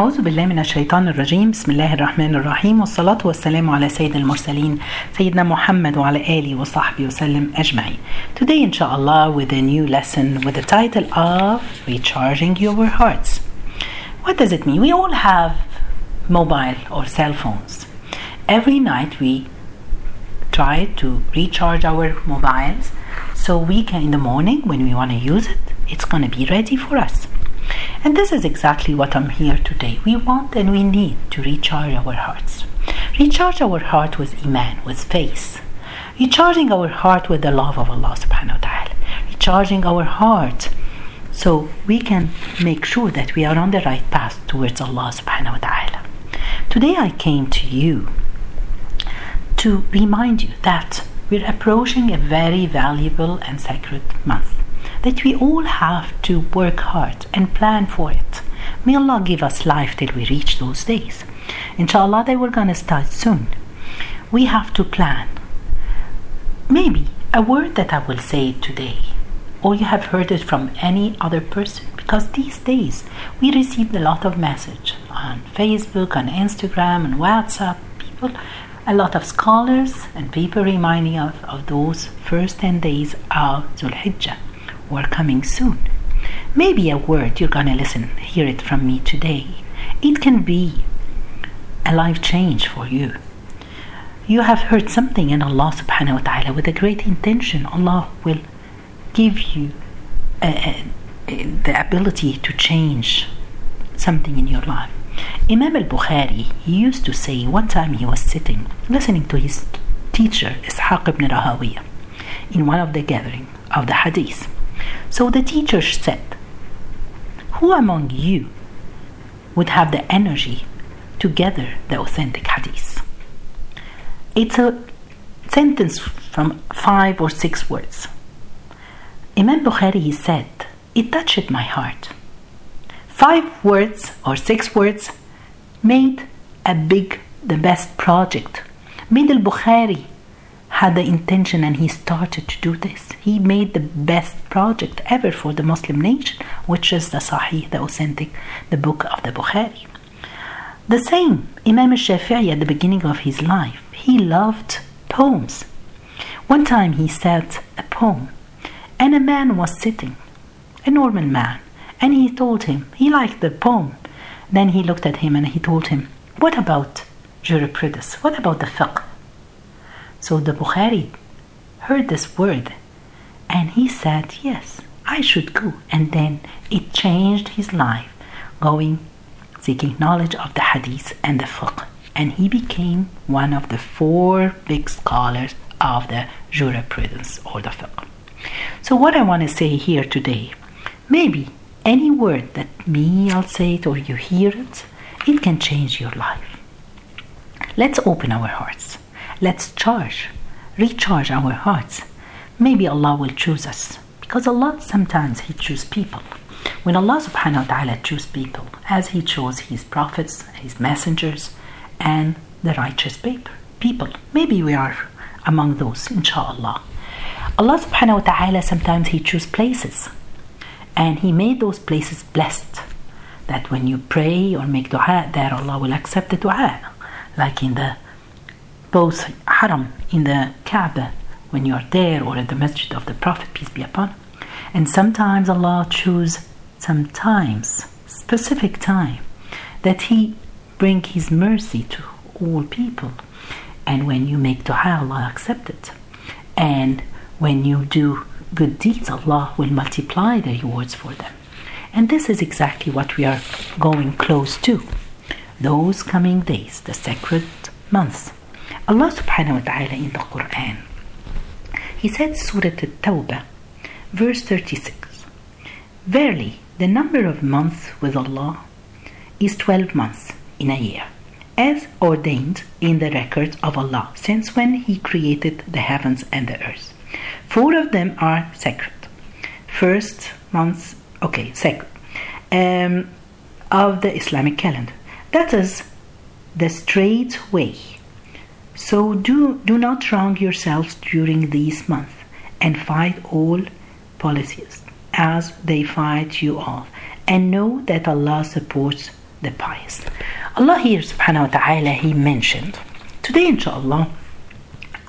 أعوذ بالله من الشيطان الرجيم بسم الله الرحمن الرحيم والصلاة والسلام على سيد المرسلين سيدنا محمد وعلى آله وصحبه وسلم أجمعين Today inshallah with a new lesson with the title of Recharging Your Hearts What does it mean? We all have mobile or cell phones Every night we try to recharge our mobiles so we can in the morning when we want to use it it's going to be ready for us and this is exactly what I'm here today. We want and we need to recharge our hearts. Recharge our heart with Iman, with faith. Recharging our heart with the love of Allah subhanahu wa ta'ala. Recharging our heart so we can make sure that we are on the right path towards Allah subhanahu wa ta'ala. Today I came to you to remind you that we're approaching a very valuable and sacred month that we all have to work hard and plan for it. May Allah give us life till we reach those days. Inshallah, they were going to start soon. We have to plan. Maybe a word that I will say today, or you have heard it from any other person, because these days we received a lot of message on Facebook, on Instagram, and WhatsApp. People, a lot of scholars and people reminding us of, of those first 10 days of Dhul Hijjah were coming soon. Maybe a word you're gonna listen, hear it from me today. It can be a life change for you. You have heard something in Allah subhanahu wa ta'ala with a great intention. Allah will give you uh, uh, the ability to change something in your life. Imam al Bukhari, used to say one time he was sitting listening to his teacher Ishaq ibn Rahawiya in one of the gathering of the hadith. So the teacher said, Who among you would have the energy to gather the authentic hadith? It's a sentence from five or six words. Imam Bukhari said, It touched my heart. Five words or six words made a big, the best project. Made al Bukhari had the intention and he started to do this. He made the best project ever for the Muslim nation, which is the Sahih, the authentic, the book of the Bukhari. The same, Imam Shafi'i at the beginning of his life, he loved poems. One time he said a poem, and a man was sitting, a normal man, and he told him he liked the poem. Then he looked at him and he told him, What about jurisprudence? What about the fiqh? So the Bukhari heard this word and he said, Yes, I should go. And then it changed his life, going seeking knowledge of the hadith and the fiqh. And he became one of the four big scholars of the jurisprudence or the fiqh. So, what I want to say here today, maybe any word that me I'll say it or you hear it, it can change your life. Let's open our hearts. Let's charge, recharge our hearts. Maybe Allah will choose us. Because Allah sometimes He chooses people. When Allah subhanahu wa ta'ala chooses people, as He chose His prophets, His messengers, and the righteous people. Maybe we are among those, inshallah. Allah subhanahu wa ta'ala sometimes He chooses places. And He made those places blessed. That when you pray or make dua, there Allah will accept the dua. Like in the both haram in the Kaaba when you are there or at the masjid of the Prophet, peace be upon him. And sometimes Allah choose sometimes specific time that He bring His mercy to all people. And when you make dua, Allah accept it. And when you do good deeds, Allah will multiply the rewards for them. And this is exactly what we are going close to. Those coming days, the sacred months Allah subhanahu wa ta'ala in the Quran, He said, Surah At-Tawbah, verse 36, Verily, the number of months with Allah is 12 months in a year, as ordained in the records of Allah since when He created the heavens and the earth. Four of them are sacred. First months, okay, sacred, um, of the Islamic calendar. That is the straight way so do, do not wrong yourselves during these months and fight all polytheists as they fight you all. And know that Allah supports the pious. Allah here subhanahu wa ta'ala he mentioned. Today inshallah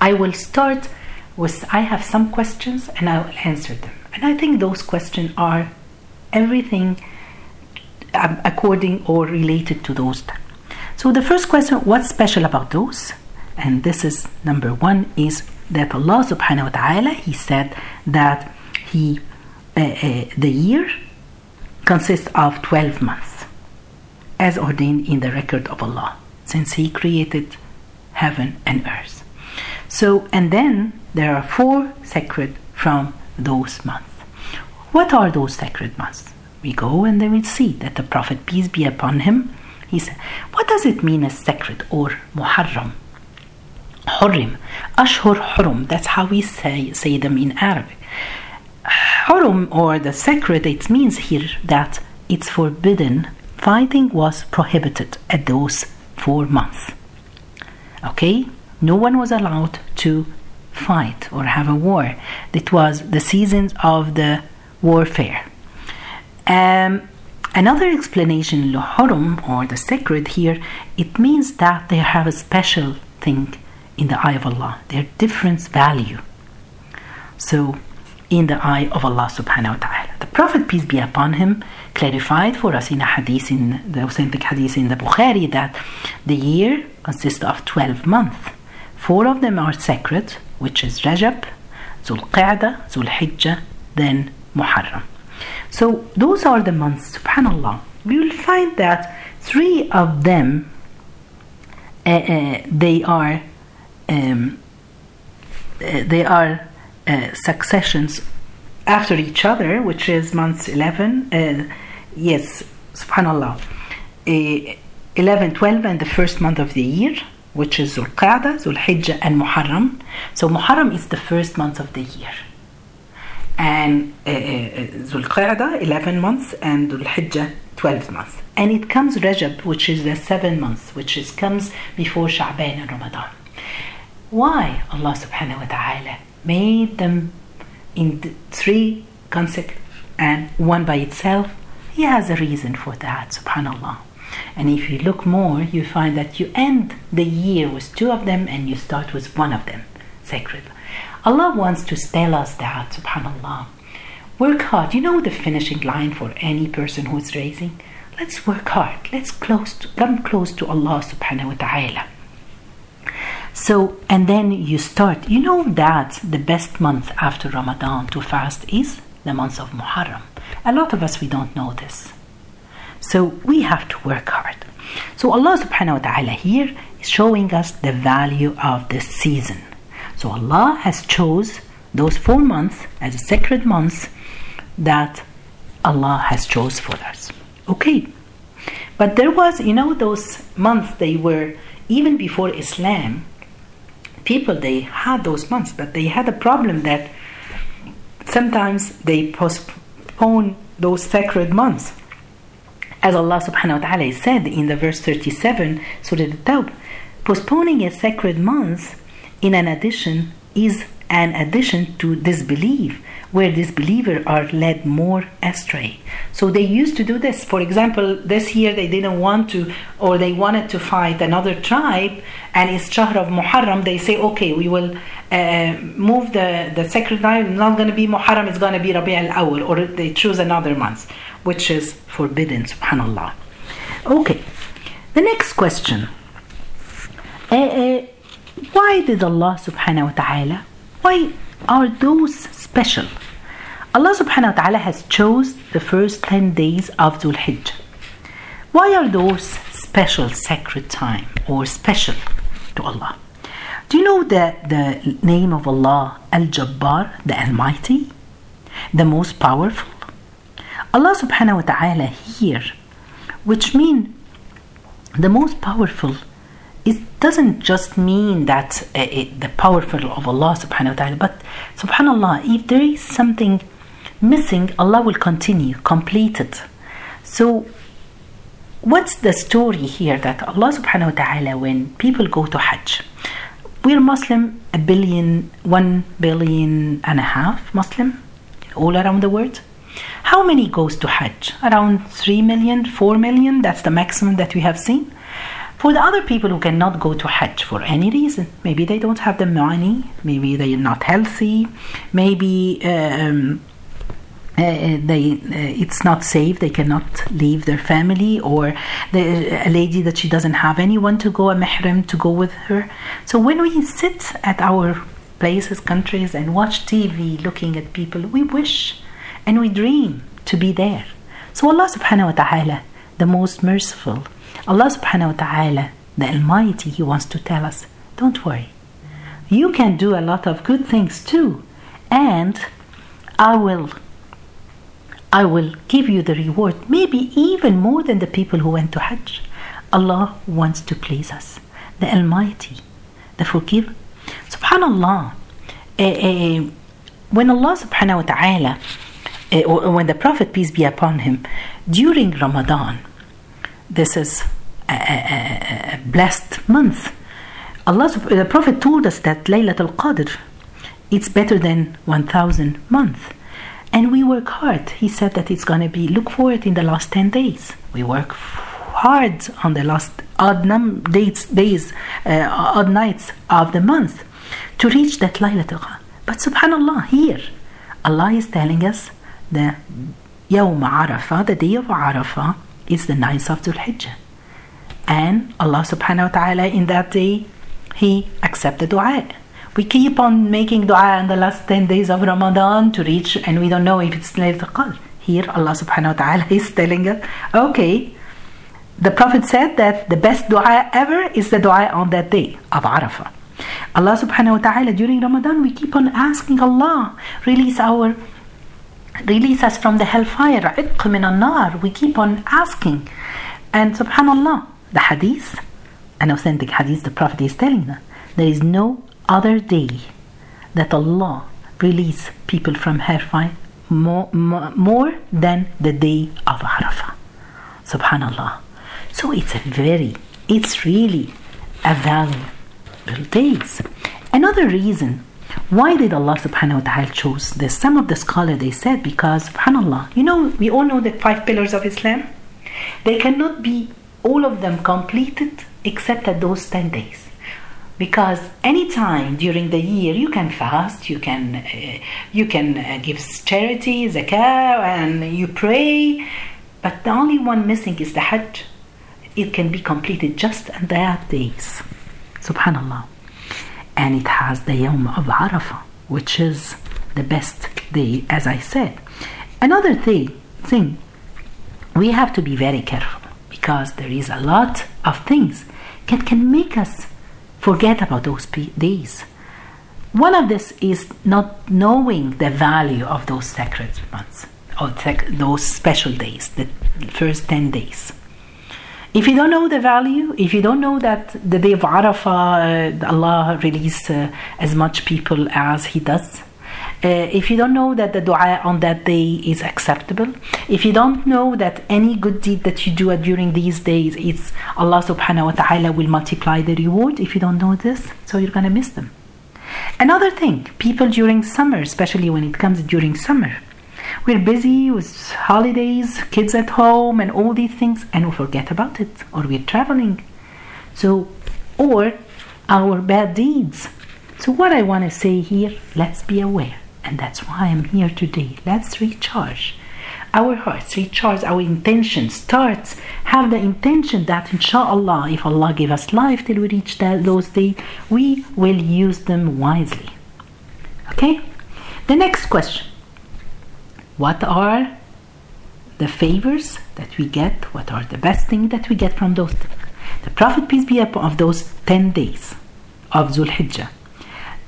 I will start with I have some questions and I will answer them. And I think those questions are everything um, according or related to those. So the first question, what's special about those? And this is number one is that Allah subhanahu wa ta'ala he said that he uh, uh, the year consists of 12 months as ordained in the record of Allah since he created heaven and earth. So and then there are four sacred from those months. What are those sacred months? We go and then we see that the Prophet, peace be upon him, he said, What does it mean as sacred or muharram? Hurim. Ashhur Hurum. That's how we say, say them in Arabic. Hurum or the sacred, it means here that it's forbidden. Fighting was prohibited at those four months. Okay? No one was allowed to fight or have a war. It was the seasons of the warfare. Um, another explanation, Hurum or the sacred here, it means that they have a special thing in the eye of Allah. They're different value. So, in the eye of Allah subhanahu wa ta'ala. The Prophet, peace be upon him, clarified for us in a hadith, in the authentic hadith in the Bukhari, that the year consists of 12 months. Four of them are sacred, which is Rajab, Zul Qa'dah, Zul Hijjah, then Muharram. So those are the months, subhanAllah. We will find that three of them, uh, uh, they are um, uh, they are uh, successions after each other, which is months 11, uh, yes, subhanAllah, uh, 11, 12, and the first month of the year, which is Zul Qa'dah, Zul Hijjah, and Muharram. So Muharram is the first month of the year. And uh, Zul Qa'dah, 11 months, and Zul Hijjah, 12 months. And it comes Rajab, which is the seven months, which is comes before Sha'ban and Ramadan why Allah subhanahu wa ta'ala made them in three consecutive and one by itself, He has a reason for that, subhanAllah. And if you look more, you find that you end the year with two of them and you start with one of them, sacred. Allah wants to tell us that, subhanAllah. Work hard. You know the finishing line for any person who is raising? Let's work hard. Let's close to, come close to Allah subhanahu wa ta'ala. So, and then you start. You know that the best month after Ramadan to fast is the month of Muharram. A lot of us, we don't know this. So, we have to work hard. So, Allah subhanahu wa ta'ala here is showing us the value of this season. So, Allah has chose those four months as a sacred months that Allah has chose for us. Okay. But there was, you know, those months they were even before Islam, people they had those months, but they had a problem that sometimes they postpone those sacred months. As Allah subhanahu wa ta'ala said in the verse 37, Surah Al-Tawb, postponing a sacred month in an addition is an addition to disbelief where disbelievers are led more astray. So they used to do this. For example, this year they didn't want to, or they wanted to fight another tribe, and it's Shahr of Muharram. They say, okay, we will uh, move the, the sacred night, it's not going to be Muharram, it's going to be Rabi al Awal, or they choose another month, which is forbidden, subhanAllah. Okay, the next question. Uh, uh, why did Allah subhanahu wa ta'ala, why are those special? Allah subhanahu wa ta'ala has chose the first 10 days of Dhul Hijjah. Why are those special sacred time or special to Allah? Do you know the, the name of Allah Al-Jabbar, the Almighty, the most powerful? Allah subhanahu wa ta'ala here, which mean the most powerful it doesn't just mean that uh, it, the powerful of Allah subhanahu wa ta'ala, but subhanallah, if there is something missing, Allah will continue, complete it. So, what's the story here that Allah subhanahu wa ta'ala, when people go to Hajj, we're Muslim, a billion, one billion and a half Muslim all around the world. How many goes to Hajj? Around 3 million, 4 million. That's the maximum that we have seen. For the other people who cannot go to Hajj for any reason, maybe they don't have the money, maybe they are not healthy, maybe um, uh, they uh, it's not safe they cannot leave their family or the, a lady that she doesn't have anyone to go a mahram to go with her. So when we sit at our places countries and watch tv looking at people we wish and we dream to be there. So allah subhanahu wa ta'ala the most merciful allah subhanahu wa ta'ala the almighty he wants to tell us don't worry you can do a lot of good things too and i will I will give you the reward, maybe even more than the people who went to Hajj. Allah wants to please us, the Almighty, the Forgiver. Subhanallah, uh, uh, when Allah subhanahu wa ta'ala, when the Prophet, peace be upon him, during Ramadan, this is a, blessed month. Allah, the Prophet told us that Laylatul Qadr, it's better than 1,000 months and we work hard. He said that it's going to be look for it in the last 10 days. We work hard on the last odd num- dates, days, uh, odd nights of the month to reach that Laylatul Qadr. But subhanallah, here, Allah is telling us the Yawm Arafah, the day of Arafah, is the ninth of Dhul Hijjah. And Allah subhanahu wa ta'ala in that day, He accepted dua. We keep on making dua in the last 10 days of Ramadan to reach, and we don't know if it's Laylatul Qadr. Here, Allah subhanahu wa ta'ala is telling us, okay, the Prophet said that the best dua ever is the dua on that day of Arafah. Allah subhanahu wa ta'ala during Ramadan we keep on asking Allah release our release us from the hellfire we keep on asking and subhanallah the hadith an authentic hadith the Prophet is telling us there is no other day that Allah release people from hellfire more, more, than the day of Arafah subhanallah so it's a very it's really a valuable days another reason why did Allah subhanahu wa ta'ala choose this? Some of the scholars they said because subhanallah, you know, we all know the five pillars of Islam. They cannot be all of them completed except at those 10 days. Because any time during the year you can fast, you can uh, you can uh, give charity, zakah, and you pray, but the only one missing is the Hajj. It can be completed just on that days. Subhanallah and it has the yom of Arafah, which is the best day, as I said. Another thing, thing, we have to be very careful because there is a lot of things that can make us forget about those days. One of this is not knowing the value of those sacred months or those special days, the first 10 days. If you don't know the value, if you don't know that the day of Arafah, uh, Allah release uh, as much people as He does, Uh, if you don't know that the dua on that day is acceptable, if you don't know that any good deed that you do during these days, it's Allah subhanahu wa ta'ala will multiply the reward. If you don't know this, so you're gonna miss them. Another thing, people during summer, especially when it comes during summer, we're busy with holidays, kids at home, and all these things, and we forget about it, or we're traveling. So, or our bad deeds. So, what I want to say here, let's be aware, and that's why I'm here today. Let's recharge our hearts, recharge our intention, start, have the intention that inshallah, if Allah give us life till we reach that, those days, we will use them wisely. Okay? The next question what are the favors that we get? What are the best things that we get from those? The Prophet, peace be upon of those 10 days of Zul Hijjah.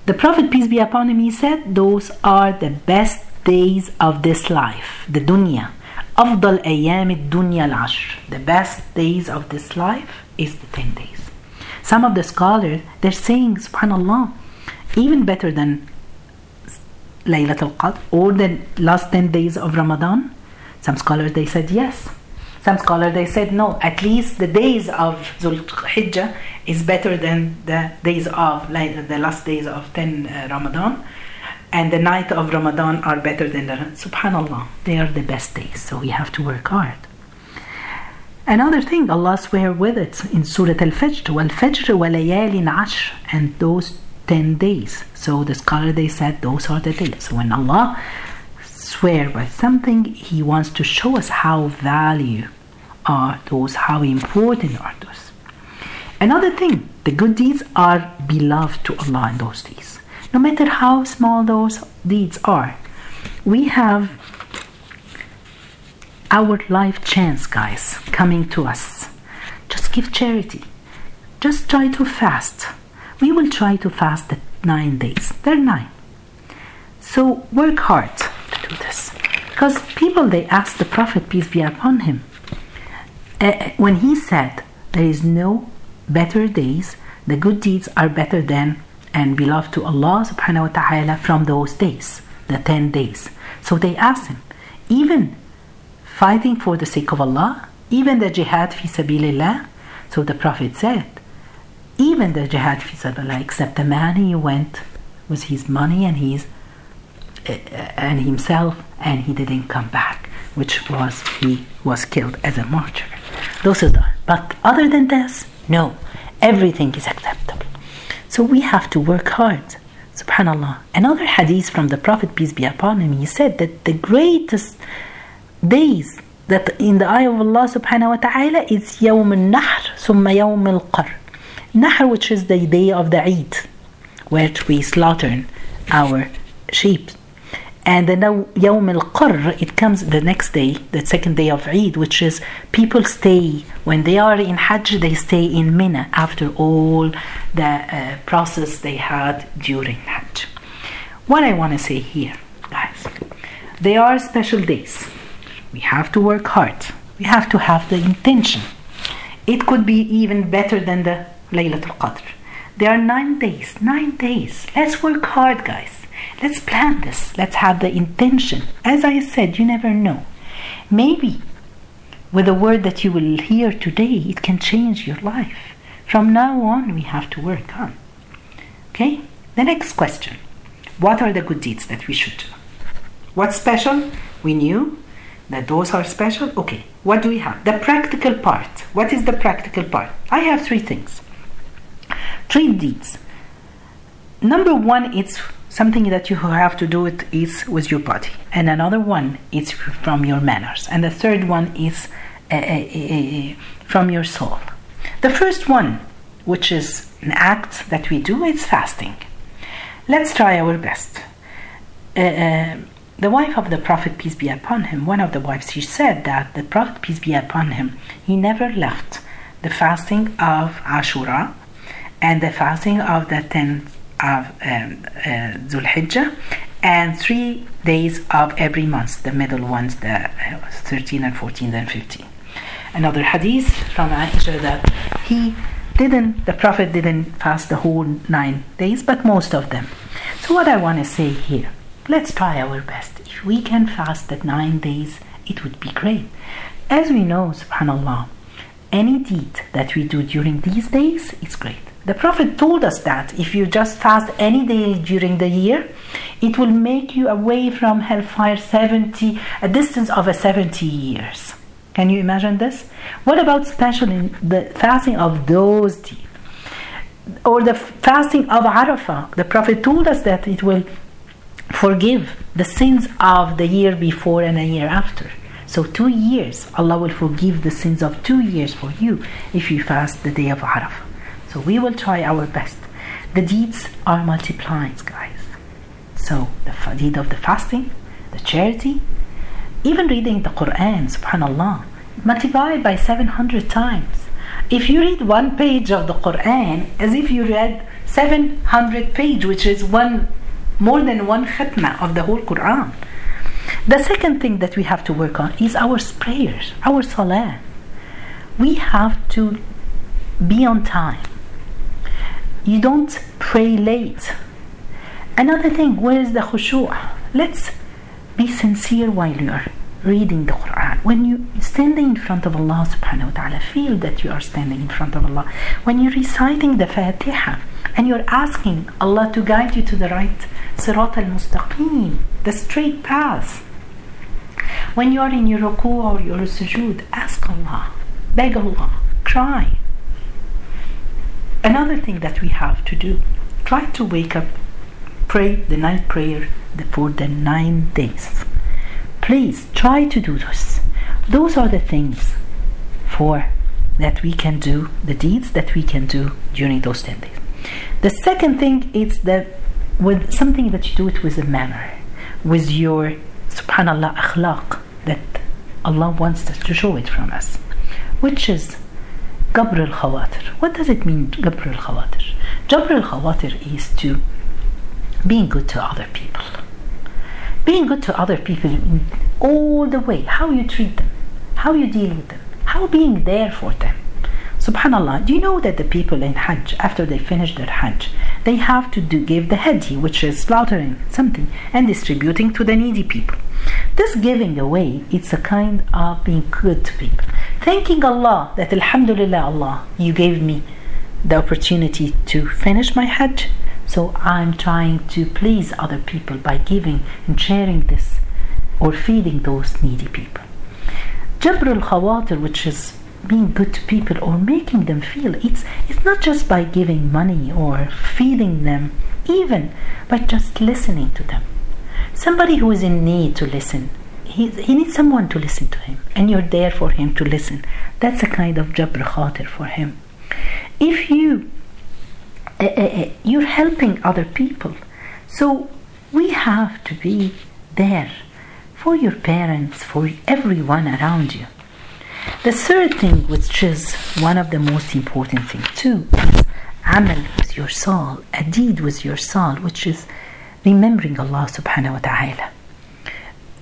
The Prophet, peace be upon him, he said, Those are the best days of this life, the dunya. أفضل أيام الدنيا العشر. The best days of this life is the 10 days. Some of the scholars, they're saying, subhanAllah, even better than Laylatul Qadr or the last 10 days of Ramadan? Some scholars they said yes. Some scholars they said no. At least the days of Zul Hijjah is better than the days of, like the last days of 10 uh, Ramadan. And the night of Ramadan are better than the. Subhanallah, they are the best days, so we have to work hard. Another thing, Allah swear with it in Surah Al-Fajr, Wal-Fajr wa-layalin ashr, and those 10 days. So the scholar, they said, those are the days. So when Allah swear by something, He wants to show us how value are those, how important are those. Another thing, the good deeds are beloved to Allah in those days. No matter how small those deeds are, we have our life chance, guys, coming to us. Just give charity. Just try to fast. We will try to fast the nine days. They're nine. So work hard to do this. Because people, they asked the Prophet, peace be upon him, uh, when he said, There is no better days, the good deeds are better than and beloved to Allah subhanahu wa ta'ala from those days, the 10 days. So they asked him, even fighting for the sake of Allah, even the jihad fi sabilillah. So the Prophet said, even the jihad fi sabilillah, except the man he went with his money and his uh, and himself, and he didn't come back, which was he was killed as a martyr. Those are. But other than this, no, everything is acceptable. So we have to work hard. Subhanallah. Another hadith from the Prophet, peace be upon him, he said that the greatest days that in the eye of Allah subhanahu wa ta'ala is Yawm al-Nahr, Summa Yawm al-Qar. Nahr, which is the day of the Eid, where we slaughter our sheep and then al Qar, it comes the next day, the second day of Eid, which is people stay, when they are in Hajj, they stay in Mina after all the uh, process they had during Hajj. What I want to say here, guys, they are special days. We have to work hard. We have to have the intention. It could be even better than the Laylatul Qadr. There are nine days, nine days. Let's work hard, guys. Let's plan this. Let's have the intention. As I said, you never know. Maybe with the word that you will hear today, it can change your life. From now on, we have to work on. Okay? The next question What are the good deeds that we should do? What's special? We knew that those are special. Okay, what do we have? The practical part. What is the practical part? I have three things. Three deeds. Number one, it's something that you have to do it is with your body. And another one is from your manners. And the third one is uh, uh, from your soul. The first one which is an act that we do is fasting. Let's try our best. Uh, the wife of the prophet peace be upon him one of the wives she said that the prophet peace be upon him he never left the fasting of ashura and the fasting of the 10 of um, uh, Zulhijjah and three days of every month, the middle ones, the uh, 13 and 14 and 15. Another hadith from Aisha that he didn't, the Prophet didn't fast the whole nine days, but most of them. So, what I want to say here, let's try our best. If we can fast the nine days, it would be great. As we know, subhanAllah, any deed that we do during these days is great. The Prophet told us that if you just fast any day during the year, it will make you away from hellfire 70, a distance of a 70 years. Can you imagine this? What about special in the fasting of those days? Or the fasting of Arafah? The Prophet told us that it will forgive the sins of the year before and a year after. So, two years, Allah will forgive the sins of two years for you if you fast the day of Arafah. So we will try our best. The deeds are multiplied, guys. So the deed of the fasting, the charity, even reading the Quran, subhanallah, multiplied by 700 times. If you read one page of the Quran, as if you read 700 page, which is one more than one khatma of the whole Quran. The second thing that we have to work on is our prayers, our salah. We have to be on time. You don't pray late. Another thing, where is the khushu'? Let's be sincere while you are reading the Quran. When you standing in front of Allah subhanahu wa ta'ala, feel that you are standing in front of Allah. When you're reciting the Fatiha, and you're asking Allah to guide you to the right sirat al-mustaqim, the straight path. When you are in your ruku or your sujood, ask Allah, beg Allah, cry. Another thing that we have to do, try to wake up, pray the night prayer for the nine days. Please try to do this. Those are the things for that we can do, the deeds that we can do during those 10 days. The second thing is that with something that you do it with a manner, with your subhanallah akhlaq that Allah wants us to show it from us, which is Al Khawatir. What does it mean, Gabr al Khawatir? Jabr al Khawatir is to being good to other people. Being good to other people all the way, how you treat them, how you deal with them, how being there for them. Subhanallah, do you know that the people in Hajj, after they finish their Hajj, they have to do, give the hadi, which is slaughtering something and distributing to the needy people. This giving away, it's a kind of being good to people. Thanking Allah that Alhamdulillah Allah, you gave me the opportunity to finish my Hajj. So I'm trying to please other people by giving and sharing this or feeding those needy people. Jabr al Khawatir, which is being good to people or making them feel it's it's not just by giving money or feeding them even but just listening to them somebody who is in need to listen. He, he needs someone to listen to him and you're there for him to listen. That's a kind of jabr khatir for him. If you uh, uh, you're helping other people so we have to be there for your parents for everyone around you. The third thing, which is one of the most important things too, is amal with your soul, a deed with your soul, which is remembering Allah subhanahu wa ta'ala.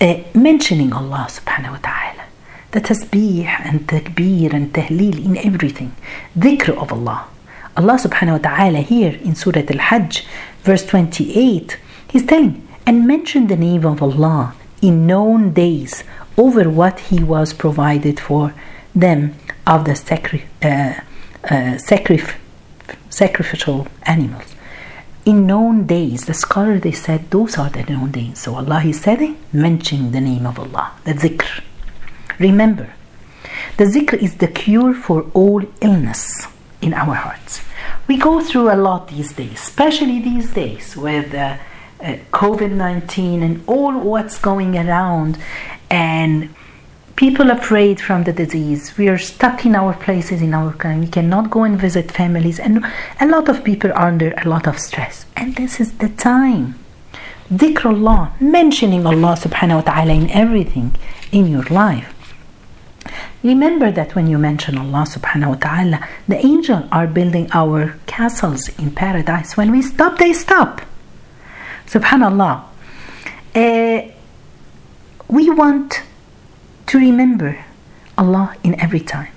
Uh, mentioning Allah subhanahu wa ta'ala. The tasbih and takbir and tahleel in everything. Dhikr of Allah. Allah subhanahu wa ta'ala here in Surah Al-Hajj, verse 28, He's telling, and mention the name of Allah in known days over what he was provided for them of the sacri- uh, uh, sacrif- sacrificial animals. In known days, the scholar they said those are the known days. So Allah is saying, mentioning the name of Allah, the zikr. Remember, the zikr is the cure for all illness in our hearts. We go through a lot these days, especially these days with uh, uh, COVID 19 and all what's going around and people afraid from the disease. We are stuck in our places in our country. We cannot go and visit families, and a lot of people are under a lot of stress. And this is the time. Dhikrullah, mentioning Allah subhanahu wa ta'ala in everything in your life. Remember that when you mention Allah subhanahu wa ta'ala, the angels are building our castles in paradise. When we stop, they stop. Subhanallah. Uh, we want to remember Allah in every time.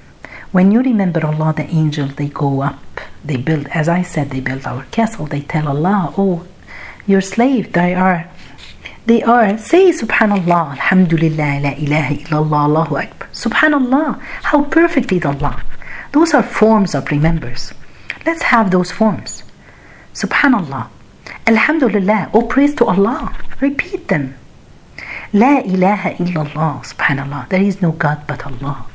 When you remember Allah, the angels, they go up, they build, as I said, they build our castle, they tell Allah, oh, your slave, they are, they are, say Subhanallah, Alhamdulillah, La ilaha illallah, Allahu Akbar. Subhanallah, how perfect is Allah. Those are forms of remembers. Let's have those forms. Subhanallah, Alhamdulillah, oh praise to Allah. Repeat them. La ilaha illallah, subhanallah. There is no God but Allah.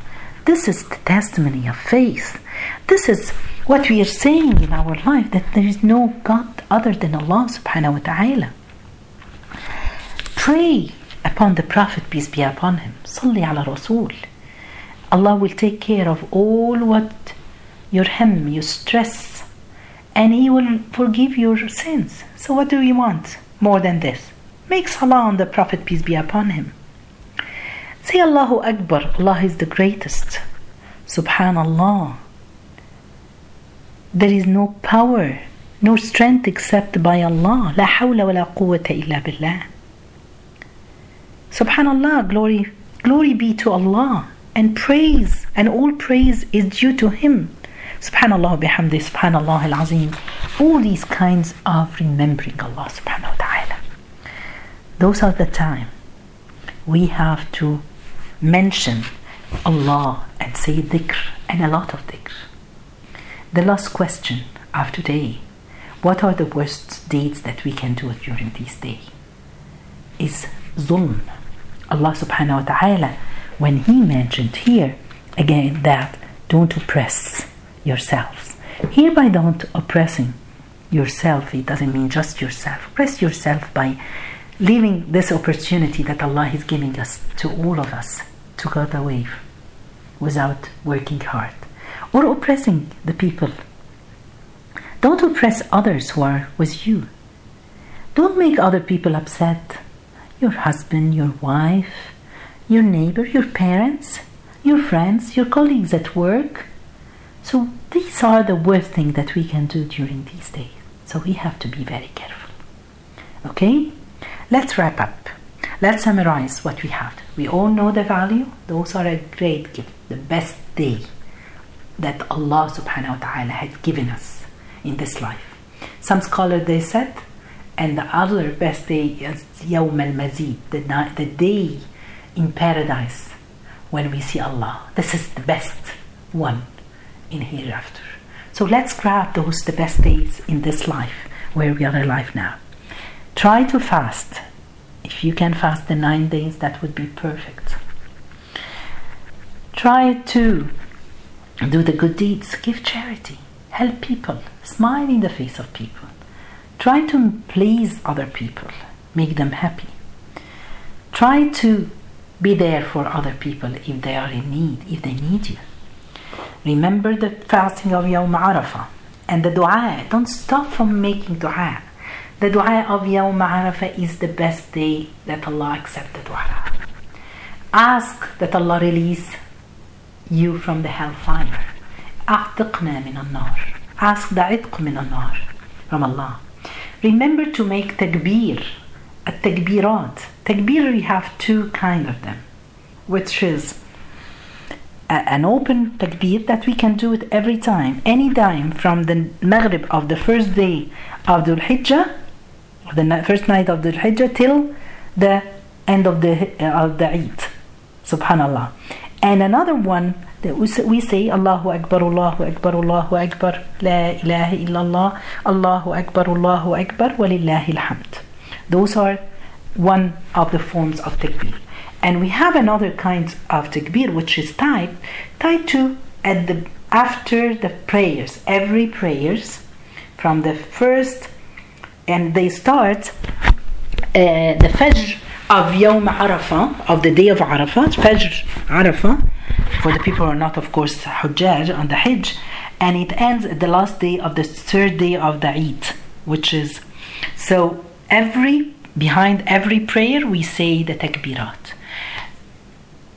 This is the testimony of faith. This is what we are saying in our life that there is no God other than Allah subhanahu wa ta'ala. Pray upon the Prophet, peace be upon him. Salli ala Rasul. Allah will take care of all what your hem, your stress, and He will forgive your sins. So, what do you want more than this? Make salah on the Prophet, peace be upon him. Say Allahu Akbar, Allah is the greatest. Subhanallah. There is no power, no strength except by Allah. La hawla wa la quwwata illa billah. Subhanallah, glory, glory be to Allah. And praise, and all praise is due to Him. Subhanallah bihamdi, Subhanallah al-Azim. All these kinds of remembering Allah subhanahu wa ta'ala those are the time we have to mention Allah and say dhikr and a lot of dhikr. The last question of today What are the worst deeds that we can do during this day? Is zulm. Allah subhanahu wa ta'ala, when He mentioned here again that don't oppress yourselves. Hereby don't oppressing yourself, it doesn't mean just yourself. Oppress yourself by leaving this opportunity that Allah is giving us to all of us to get away without working hard or oppressing the people. Don't oppress others who are with you. Don't make other people upset. Your husband, your wife, your neighbor, your parents, your friends, your colleagues at work. So these are the worst things that we can do during these days. So we have to be very careful. Okay? Let's wrap up. Let's summarize what we have. We all know the value. Those are a great gift, the best day that Allah subhanahu wa ta'ala has given us in this life. Some scholars they said, and the other best day is Yawm al Mazid, the, the day in paradise when we see Allah. This is the best one in hereafter. So let's grab those the best days in this life where we are alive now. Try to fast. If you can fast the nine days, that would be perfect. Try to do the good deeds, give charity, help people, smile in the face of people. Try to please other people, make them happy. Try to be there for other people if they are in need, if they need you. Remember the fasting of Yawm Arafah and the dua. Don't stop from making dua. The dua of Yawm Arafah is the best day that Allah accepts the dua. Ask that Allah release you from the hellfire. أعتقنا من النار. Ask the عتق من النار from Allah. Remember to make takbir, التكبيرات. Takbir we have two kind of them, which is an open takbir that we can do it every time, any time from the Maghrib of the first day of the Hijjah, the first night of the Hijjah till the end of the uh, of the Eid. Subhanallah. And another one that we say Allahu Akbar, Allahu Akbar, Allahu Akbar, La ilaha illallah, Allahu Akbar, Allahu Akbar, walillahi alhamd. Those are one of the forms of takbir. And we have another kind of takbir which is tied tied to at the after the prayers, every prayers from the first and they start uh, the Fajr of Yom Arafah, of the day of Arafah, Fajr Arafah, for the people who are not, of course, Hujjaj on the Hajj, and it ends at the last day of the third day of the Eid, which is so every behind every prayer we say the takbirat.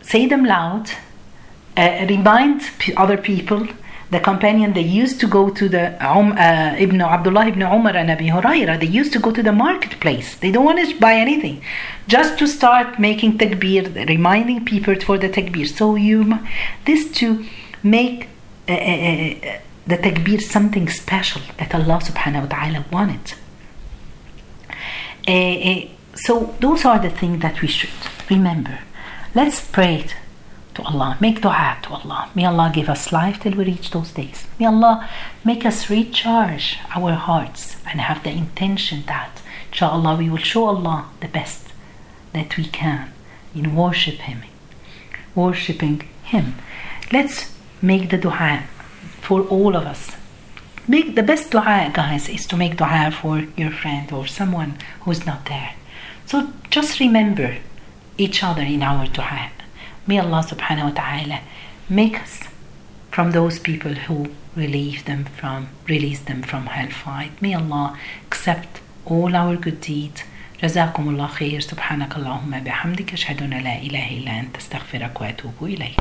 Say them loud. Uh, remind other people the companion they used to go to the um, uh, Ibn Abdullah ibn Umar and Abi Huraira. They used to go to the marketplace. They don't want to buy anything. Just to start making takbir reminding people for the takbir. So you this to make uh, uh, uh the takbir something special that Allah subhanahu wa ta'ala wanted. Uh, uh, so those are the things that we should remember. Let's pray to Allah. Make dua to Allah. May Allah give us life till we reach those days. May Allah make us recharge our hearts and have the intention that, inshallah, we will show Allah the best that we can in worship Him, worshipping Him. Let's make the dua for all of us. Make the best dua, guys, is to make dua for your friend or someone who's not there. So just remember each other in our dua May Allah subhanahu wa ta'ala make us from those people who relieve them from release them from hellfire. May Allah accept all our good deeds. جزاكم الله خير سبحانك اللهم بحمدك أشهد أن لا إله إلا أنت استغفرك وأتوب إليك